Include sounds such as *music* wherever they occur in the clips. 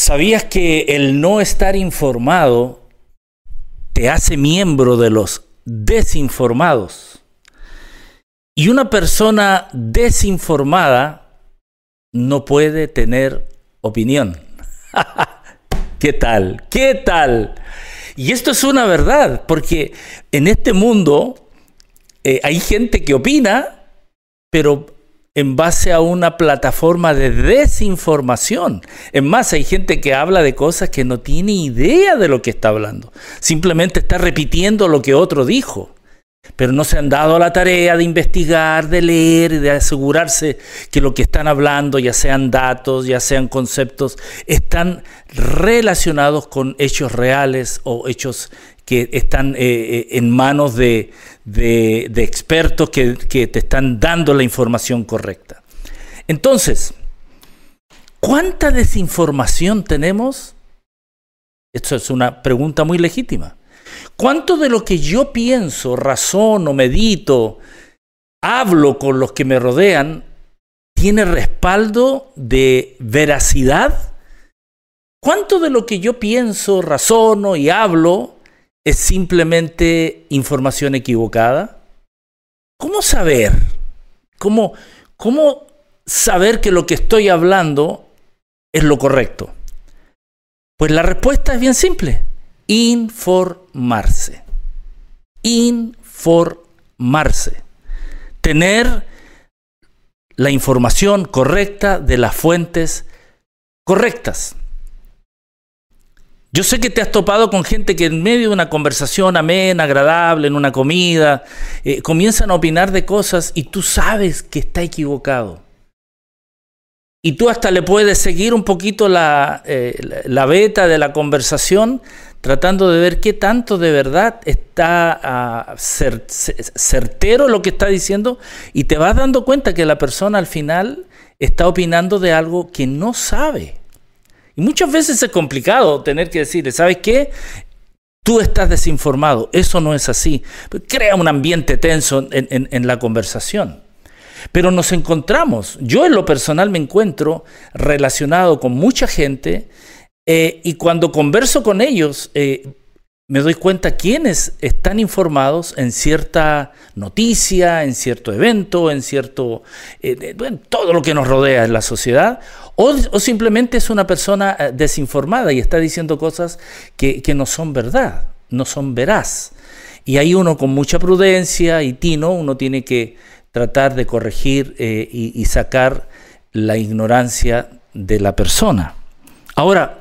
¿Sabías que el no estar informado te hace miembro de los desinformados? Y una persona desinformada no puede tener opinión. *laughs* ¿Qué tal? ¿Qué tal? Y esto es una verdad, porque en este mundo eh, hay gente que opina, pero en base a una plataforma de desinformación. Es más, hay gente que habla de cosas que no tiene idea de lo que está hablando. Simplemente está repitiendo lo que otro dijo. Pero no se han dado la tarea de investigar, de leer de asegurarse que lo que están hablando, ya sean datos, ya sean conceptos, están relacionados con hechos reales o hechos que están eh, eh, en manos de, expertos que, que te están dando la información correcta. Entonces, ¿cuánta desinformación tenemos? Esto es una pregunta muy legítima. ¿Cuánto de lo que yo pienso, razono, medito, hablo con los que me rodean, tiene respaldo de veracidad? ¿Cuánto de lo que yo pienso, razono y hablo es simplemente información equivocada? ¿Cómo saber? ¿Cómo, cómo saber que lo que estoy hablando es lo correcto? Pues la respuesta es bien simple. Informarse. Informarse. Tener la información correcta de las fuentes correctas. Yo sé que te has topado con gente que en medio de una conversación amena, agradable, en una comida, eh, comienzan a opinar de cosas y tú sabes que está equivocado. Y tú hasta le puedes seguir un poquito la, eh, la beta de la conversación tratando de ver qué tanto de verdad está ah, certero lo que está diciendo y te vas dando cuenta que la persona al final está opinando de algo que no sabe. Muchas veces es complicado tener que decirle, ¿sabes qué? Tú estás desinformado, eso no es así. Crea un ambiente tenso en, la conversación. Pero nos encontramos, yo en lo personal me encuentro relacionado con mucha gente eh, y cuando converso con ellos, eh, me doy cuenta quiénes están informados en cierta noticia, en cierto evento, en cierto, eh, todo lo que nos rodea en la sociedad, o, simplemente es una persona eh, desinformada y está diciendo cosas que, no son verdad, no son veraz. Y ahí uno con mucha prudencia y tino, uno tiene que tratar de corregir eh, y sacar la ignorancia de la persona. Ahora,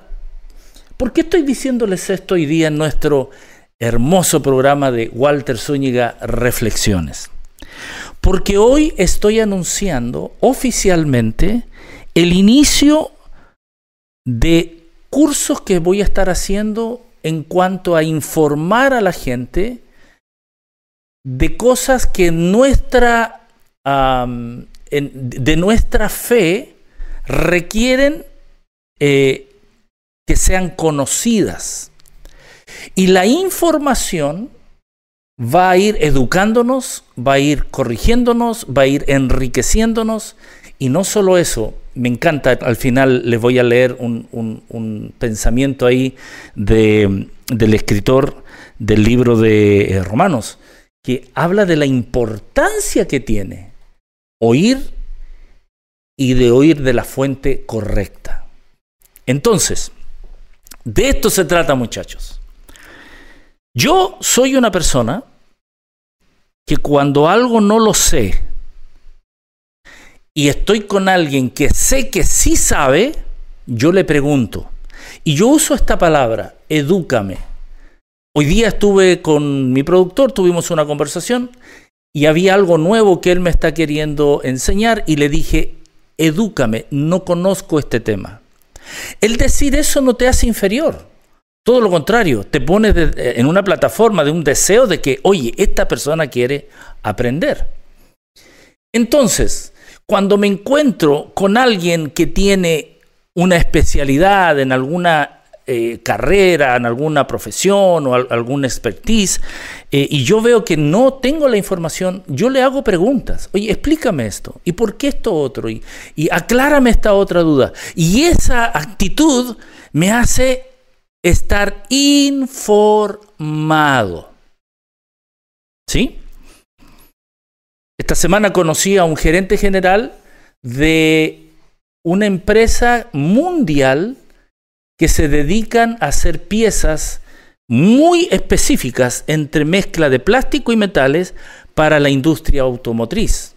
¿Por qué estoy diciéndoles esto hoy día en nuestro hermoso programa de Walter Zúñiga Reflexiones? Porque hoy estoy anunciando oficialmente el inicio de cursos que voy a estar haciendo en cuanto a informar a la gente de cosas que nuestra, de nuestra fe requieren eh, que sean conocidas. Y la información va a ir educándonos, va a ir corrigiéndonos, va a ir enriqueciéndonos. Y no solo eso, me encanta, al final les voy a leer un, pensamiento ahí de, del escritor del libro de eh, Romanos, que habla de la importancia que tiene oír y de oír de la fuente correcta. Entonces, de esto se trata, muchachos. Yo soy una persona que cuando algo no lo sé y estoy con alguien que sé que sí sabe, yo le pregunto. Y yo uso esta palabra, edúcame. Hoy día estuve con mi productor, tuvimos una conversación y había algo nuevo que él me está queriendo enseñar y le dije, edúcame, no conozco este tema. El decir eso no te hace inferior. Todo lo contrario, te pones en una plataforma de un deseo de que, oye, esta persona quiere aprender. Entonces, cuando me encuentro con alguien que tiene una especialidad en alguna eh, carrera, en alguna profesión o alguna expertise, eh, y yo veo que no tengo la información, yo le hago preguntas. Oye, explícame esto. ¿Y por qué esto otro? Y, y aclárame esta otra duda. Y esa actitud me hace estar informado. ¿Sí? Esta semana conocí a un gerente general de una empresa mundial que se dedican a hacer piezas muy específicas entre mezcla de plástico y metales para la industria automotriz.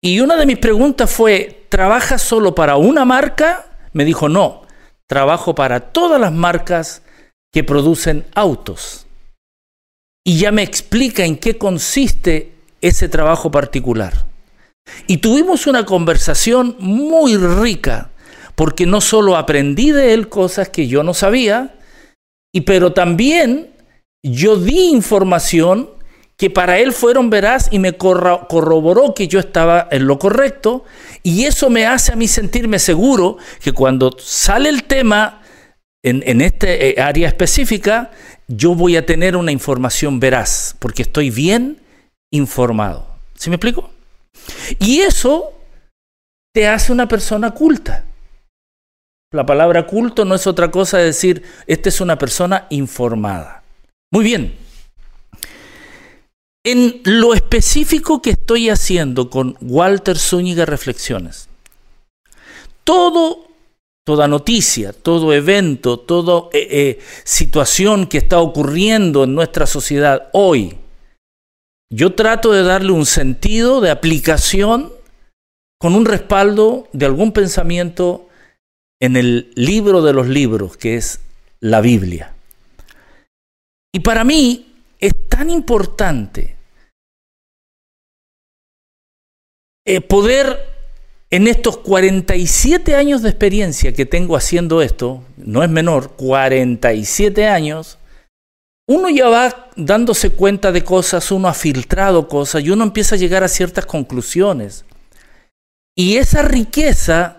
Y una de mis preguntas fue, ¿trabajas solo para una marca? Me dijo, no, trabajo para todas las marcas que producen autos. Y ya me explica en qué consiste ese trabajo particular. Y tuvimos una conversación muy rica, porque no solo aprendí de él cosas que yo no sabía, y pero también yo di información que para él fueron veraz y me corroboró que yo estaba en lo correcto, y eso me hace a mí sentirme seguro que cuando sale el tema en, en esta eh, área específica, yo voy a tener una información veraz, porque estoy bien informado. ¿Sí me explico? Y eso te hace una persona culta. La palabra culto no es otra cosa de decir, esta es una persona informada. Muy bien. En lo específico que estoy haciendo con Walter Zúñiga Reflexiones, todo, toda noticia, todo evento, toda eh, eh, situación que está ocurriendo en nuestra sociedad hoy, yo trato de darle un sentido de aplicación con un respaldo de algún pensamiento en el libro de los libros, que es la Biblia. Y para mí es tan importante eh, poder, en estos 47 años de experiencia que tengo haciendo esto, no es menor, 47 años, uno ya va dándose cuenta de cosas, uno ha filtrado cosas y uno empieza a llegar a ciertas conclusiones. Y esa riqueza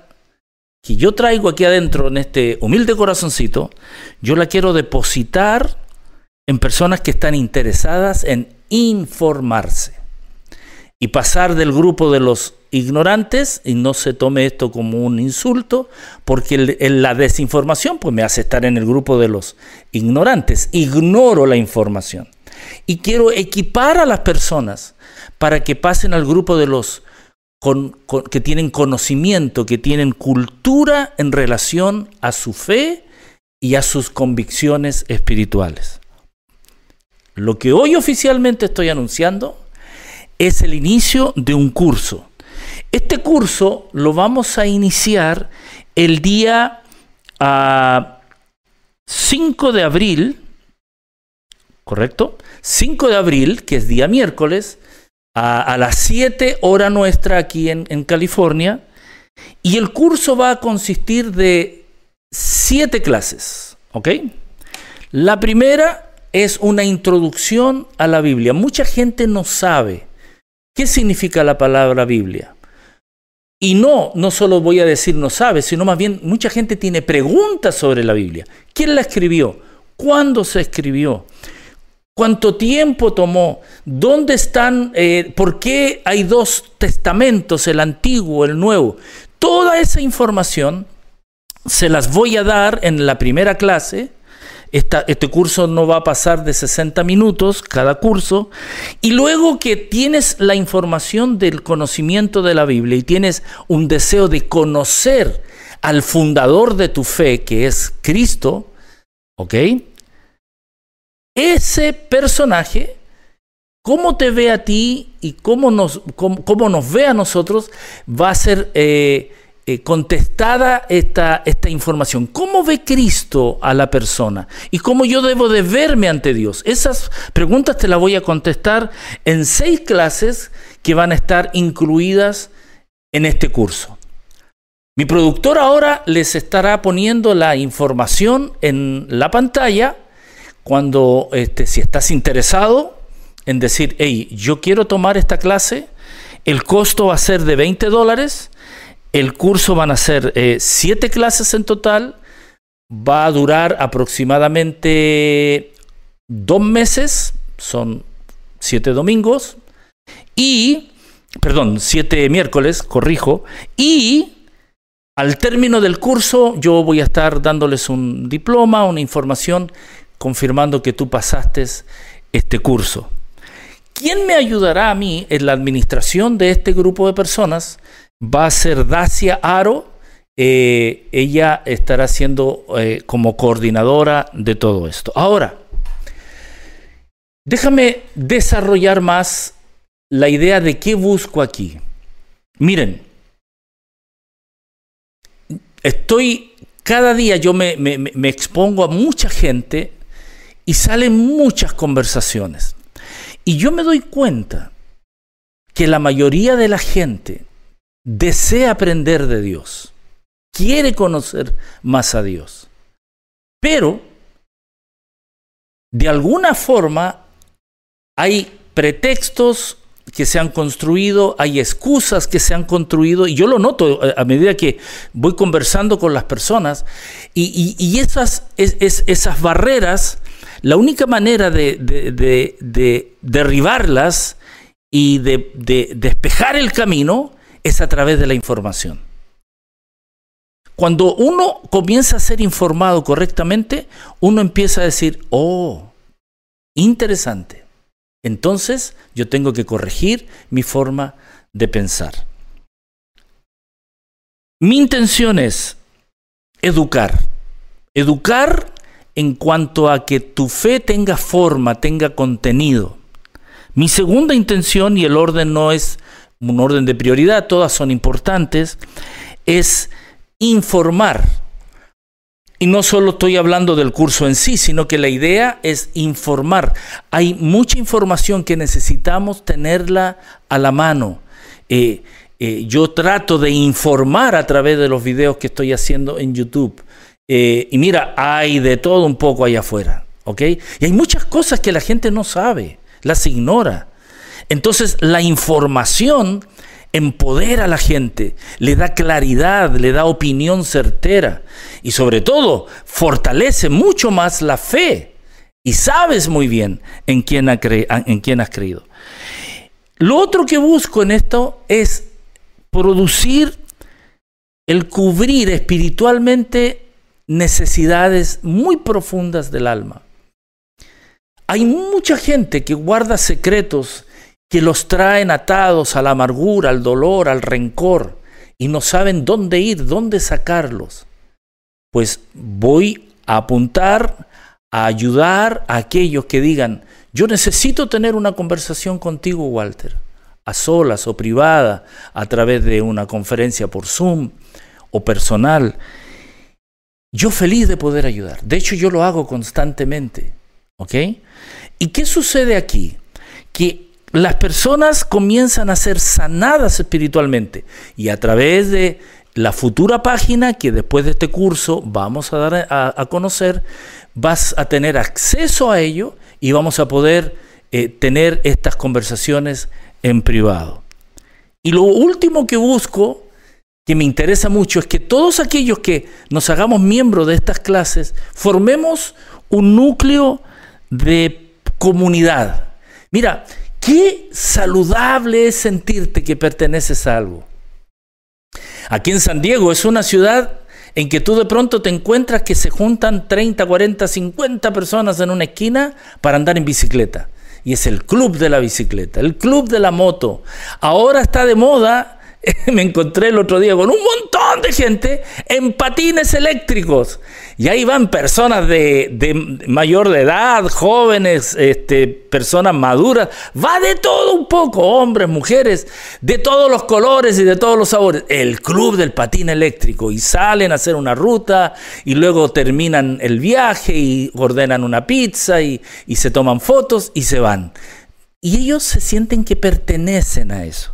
que yo traigo aquí adentro en este humilde corazoncito, yo la quiero depositar en personas que están interesadas en informarse y pasar del grupo de los ignorantes, y no se tome esto como un insulto, porque la desinformación pues me hace estar en el grupo de los ignorantes, ignoro la información. Y quiero equipar a las personas para que pasen al grupo de los que tienen conocimiento, que tienen cultura en relación a su fe y a sus convicciones espirituales. Lo que hoy oficialmente estoy anunciando es el inicio de un curso. Este curso lo vamos a iniciar el día 5 ah, de abril, ¿correcto? 5 de abril, que es día miércoles, a, las 7 hora nuestra aquí en, en California. Y el curso va a consistir de 7 clases, ¿ok? La primera es una introducción a la Biblia. Mucha gente no sabe ¿Qué significa la palabra Biblia? Y no, no solo voy a decir no sabe, sino más bien mucha gente tiene preguntas sobre la Biblia. ¿Quién la escribió? ¿Cuándo se escribió? ¿Cuánto tiempo tomó? ¿Dónde están? Eh, ¿Por qué hay dos testamentos, el antiguo, el nuevo? Toda esa información se las voy a dar en la primera clase este curso no va a pasar de 60 minutos cada curso. Y luego que tienes la información del conocimiento de la Biblia y tienes un deseo de conocer al fundador de tu fe, que es Cristo, ¿ok? Ese personaje, cómo te ve a ti y cómo nos, cómo, nos ve a nosotros, va a ser... Eh, eh, contestada esta, esta información. ¿Cómo ve Cristo a la persona? ¿Y cómo yo debo de verme ante Dios? Esas preguntas te las voy a contestar en seis clases que van a estar incluidas en este curso. Mi productor ahora les estará poniendo la información en la pantalla cuando, este, si estás interesado en decir, hey, yo quiero tomar esta clase, el costo va a ser de 20 dólares el curso van a ser eh, siete clases en total. Va a durar aproximadamente dos meses. Son siete domingos. Y, perdón, siete miércoles, corrijo. Y Al término del curso yo voy a estar dándoles un diploma, una información confirmando que tú pasaste este curso. ¿Quién me ayudará a mí en la administración de este grupo de personas? Va a ser Dacia Aro. Eh, ella estará siendo eh, como coordinadora de todo esto. Ahora, déjame desarrollar más la idea de qué busco aquí. Miren, estoy, cada día yo me, me expongo a mucha gente y salen muchas conversaciones. Y yo me doy cuenta que la mayoría de la gente desea aprender de Dios, quiere conocer más a Dios, pero de alguna forma hay pretextos que se han construido, hay excusas que se han construido, y yo lo noto a medida que voy conversando con las personas, y, esas, esas barreras la única manera de, derribarlas y de, despejar el camino es a través de la información. Cuando uno comienza a ser informado correctamente, uno empieza a decir, oh, interesante. Entonces yo tengo que corregir mi forma de pensar. Mi intención es educar. Educar en cuanto a que tu fe tenga forma, tenga contenido. Mi segunda intención, y el orden no es un orden de prioridad, todas son importantes, es informar. Y no solo estoy hablando del curso en sí, sino que la idea es informar. Hay mucha información que necesitamos tenerla a la mano. Eh, eh, yo trato de informar a través de los videos que estoy haciendo en YouTube. Eh, y mira, hay de todo un poco allá afuera, ¿ok? Y hay muchas cosas que la gente no sabe, las ignora. Entonces la información empodera a la gente, le da claridad, le da opinión certera y sobre todo fortalece mucho más la fe y sabes muy bien en quién, en quién has creído. Lo otro que busco en esto es producir el cubrir espiritualmente necesidades muy profundas del alma. Hay mucha gente que guarda secretos que los traen atados a la amargura, al dolor, al rencor, y no saben dónde ir, dónde sacarlos. Pues voy a apuntar, a ayudar a aquellos que digan, yo necesito tener una conversación contigo, Walter, a solas o privada, a través de una conferencia por Zoom o personal. Yo feliz de poder ayudar. De hecho, yo lo hago constantemente. ¿Ok? ¿Y qué sucede aquí? Que las personas comienzan a ser sanadas espiritualmente y a través de la futura página que después de este curso vamos a dar a, conocer, vas a tener acceso a ello y vamos a poder eh, tener estas conversaciones en privado. Y lo último que busco que me interesa mucho es que todos aquellos que nos hagamos miembros de estas clases formemos un núcleo de comunidad. Mira, qué saludable es sentirte que perteneces a algo. Aquí en San Diego es una ciudad en que tú de pronto te encuentras que se juntan 30, 40, 50 personas en una esquina para andar en bicicleta. Y es el club de la bicicleta, el club de la moto. Ahora está de moda *laughs* me encontré el otro día con un montón de gente en patines eléctricos. Y ahí van personas de, mayor edad, jóvenes, este, personas maduras. Va de todo un poco, hombres, mujeres, de todos los colores y de todos los sabores. El club del patín eléctrico. Y salen a hacer una ruta y luego terminan el viaje y ordenan una pizza y se toman fotos y se van. Y ellos se sienten que pertenecen a eso.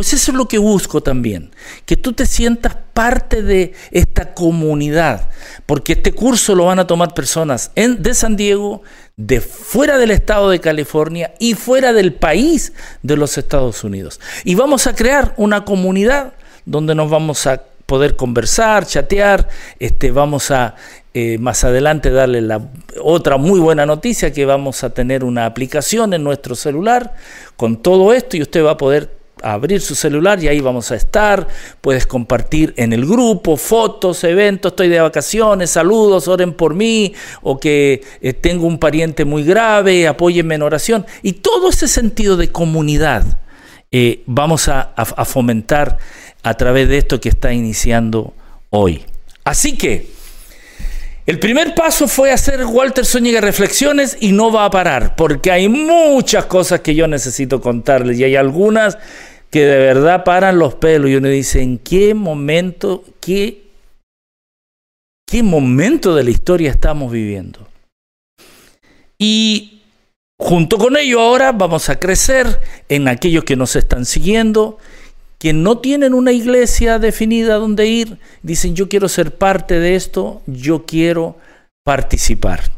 Pues eso es lo que busco también, que tú te sientas parte de esta comunidad, porque este curso lo van a tomar personas de San Diego, de fuera del estado de California y fuera del país de los Estados Unidos. Y vamos a crear una comunidad donde nos vamos a poder conversar, chatear, este, vamos a eh, más adelante darle la otra muy buena noticia que vamos a tener una aplicación en nuestro celular con todo esto y usted va a poder abrir su celular y ahí vamos a estar. Puedes compartir en el grupo fotos, eventos, estoy de vacaciones, saludos, oren por mí, o que eh, tengo un pariente muy grave, apóyenme en oración. Y todo ese sentido de comunidad eh, vamos a fomentar a través de esto que está iniciando hoy. Así que el primer paso fue hacer Walter Zúñiga reflexiones y no va a parar, porque hay muchas cosas que yo necesito contarles y hay algunas que de verdad paran los pelos y uno dice, ¿en qué momento, qué, qué momento de la historia estamos viviendo? Y junto con ello ahora vamos a crecer en aquellos que nos están siguiendo que no tienen una iglesia definida donde ir, dicen yo quiero ser parte de esto, yo quiero participar.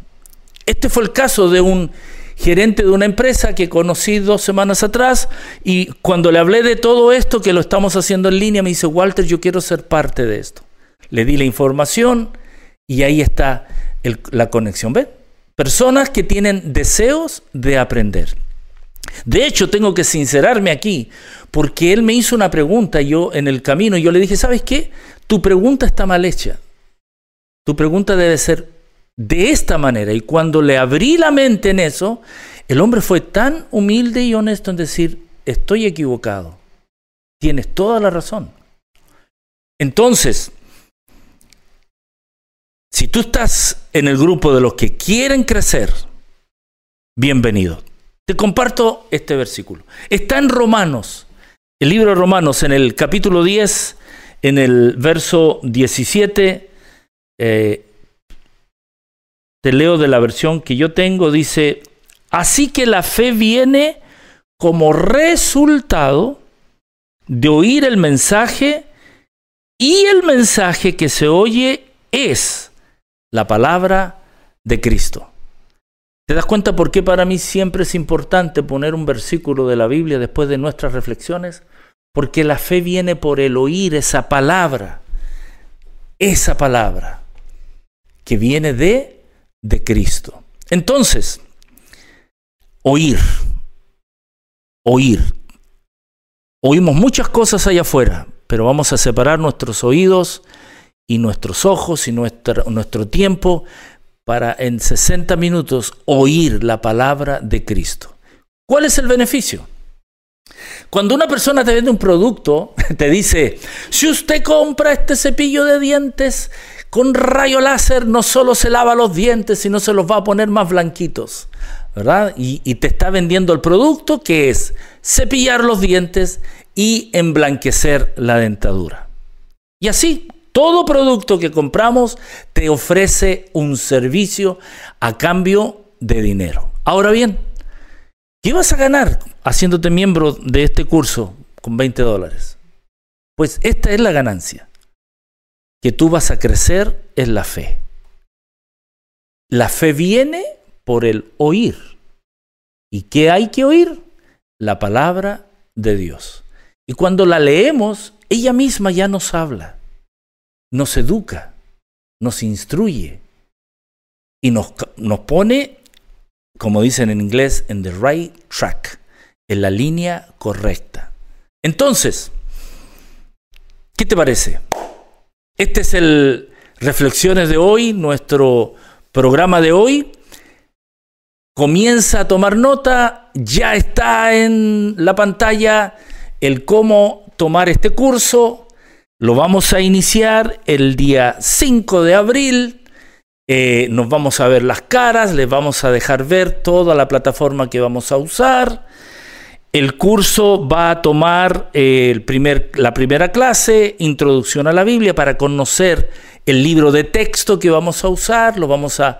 Este fue el caso de un gerente de una empresa que conocí dos semanas atrás y cuando le hablé de todo esto, que lo estamos haciendo en línea, me dice, Walter, yo quiero ser parte de esto. Le di la información y ahí está la conexión. ¿Ven? Personas que tienen deseos de aprender. De hecho, tengo que sincerarme aquí, porque él me hizo una pregunta yo en el camino y yo le dije, ¿sabes qué? Tu pregunta está mal hecha. Tu pregunta debe ser de esta manera. Y cuando le abrí la mente en eso, el hombre fue tan humilde y honesto en decir, estoy equivocado. Tienes toda la razón. Entonces, si tú estás en el grupo de los que quieren crecer, bienvenido. Te comparto este versículo. Está en Romanos, el libro de Romanos, en el capítulo 10, en el verso 17. Eh, te leo de la versión que yo tengo, dice, así que la fe viene como resultado de oír el mensaje y el mensaje que se oye es la palabra de Cristo. ¿Te das cuenta por qué para mí siempre es importante poner un versículo de la Biblia después de nuestras reflexiones? Porque la fe viene por el oír esa palabra, esa palabra que viene de, de Cristo. Entonces, oír, oír. Oímos muchas cosas allá afuera, pero vamos a separar nuestros oídos y nuestros ojos y nuestro, tiempo para en 60 minutos oír la palabra de Cristo. ¿Cuál es el beneficio? Cuando una persona te vende un producto, *laughs* te dice, si usted compra este cepillo de dientes con rayo láser, no solo se lava los dientes, sino se los va a poner más blanquitos, ¿verdad? Y, y te está vendiendo el producto que es cepillar los dientes y emblanquecer la dentadura. Y así, todo producto que compramos te ofrece un servicio a cambio de dinero. Ahora bien, ¿qué vas a ganar haciéndote miembro de este curso con 20 dólares? Pues esta es la ganancia, que tú vas a crecer en la fe. La fe viene por el oír. ¿Y qué hay que oír? La palabra de Dios. Y cuando la leemos, ella misma ya nos habla nos educa, nos instruye y nos, nos pone, como dicen en inglés, en the right track, en la línea correcta. Entonces, ¿qué te parece? Este es el Reflexiones de hoy, nuestro programa de hoy. Comienza a tomar nota, ya está en la pantalla el cómo tomar este curso, lo vamos a iniciar el día 5 de abril. Eh, nos vamos a ver las caras, les vamos a dejar ver toda la plataforma que vamos a usar. El curso va a tomar eh, el primer, la primera clase, Introducción a la Biblia, para conocer el libro de texto que vamos a usar. Lo vamos a,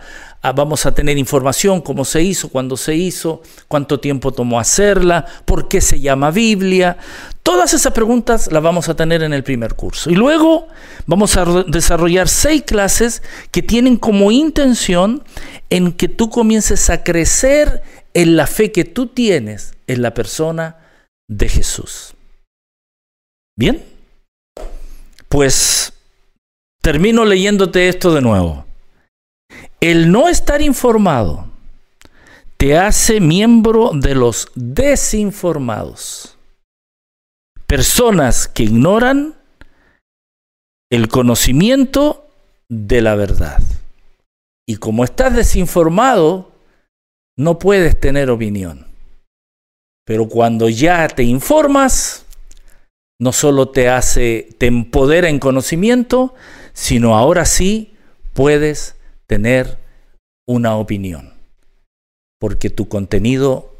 vamos a tener información, cómo se hizo, cuándo se hizo, cuánto tiempo tomó hacerla, por qué se llama Biblia. Todas esas preguntas las vamos a tener en el primer curso. Y luego vamos a desarrollar seis clases que tienen como intención en que tú comiences a crecer en la fe que tú tienes en la persona de Jesús. Bien, pues termino leyéndote esto de nuevo. El no estar informado te hace miembro de los desinformados. personas que ignoran el conocimiento de la verdad. Y como estás desinformado, no puedes tener opinión. Pero cuando ya te informas, no solo te hace, te empodera en conocimiento, sino ahora sí puedes tener una opinión. Porque tu contenido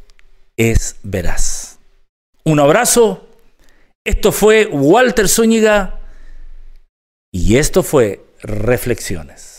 es veraz. Un abrazo. Esto fue Walter Zúñiga y esto fue Reflexiones.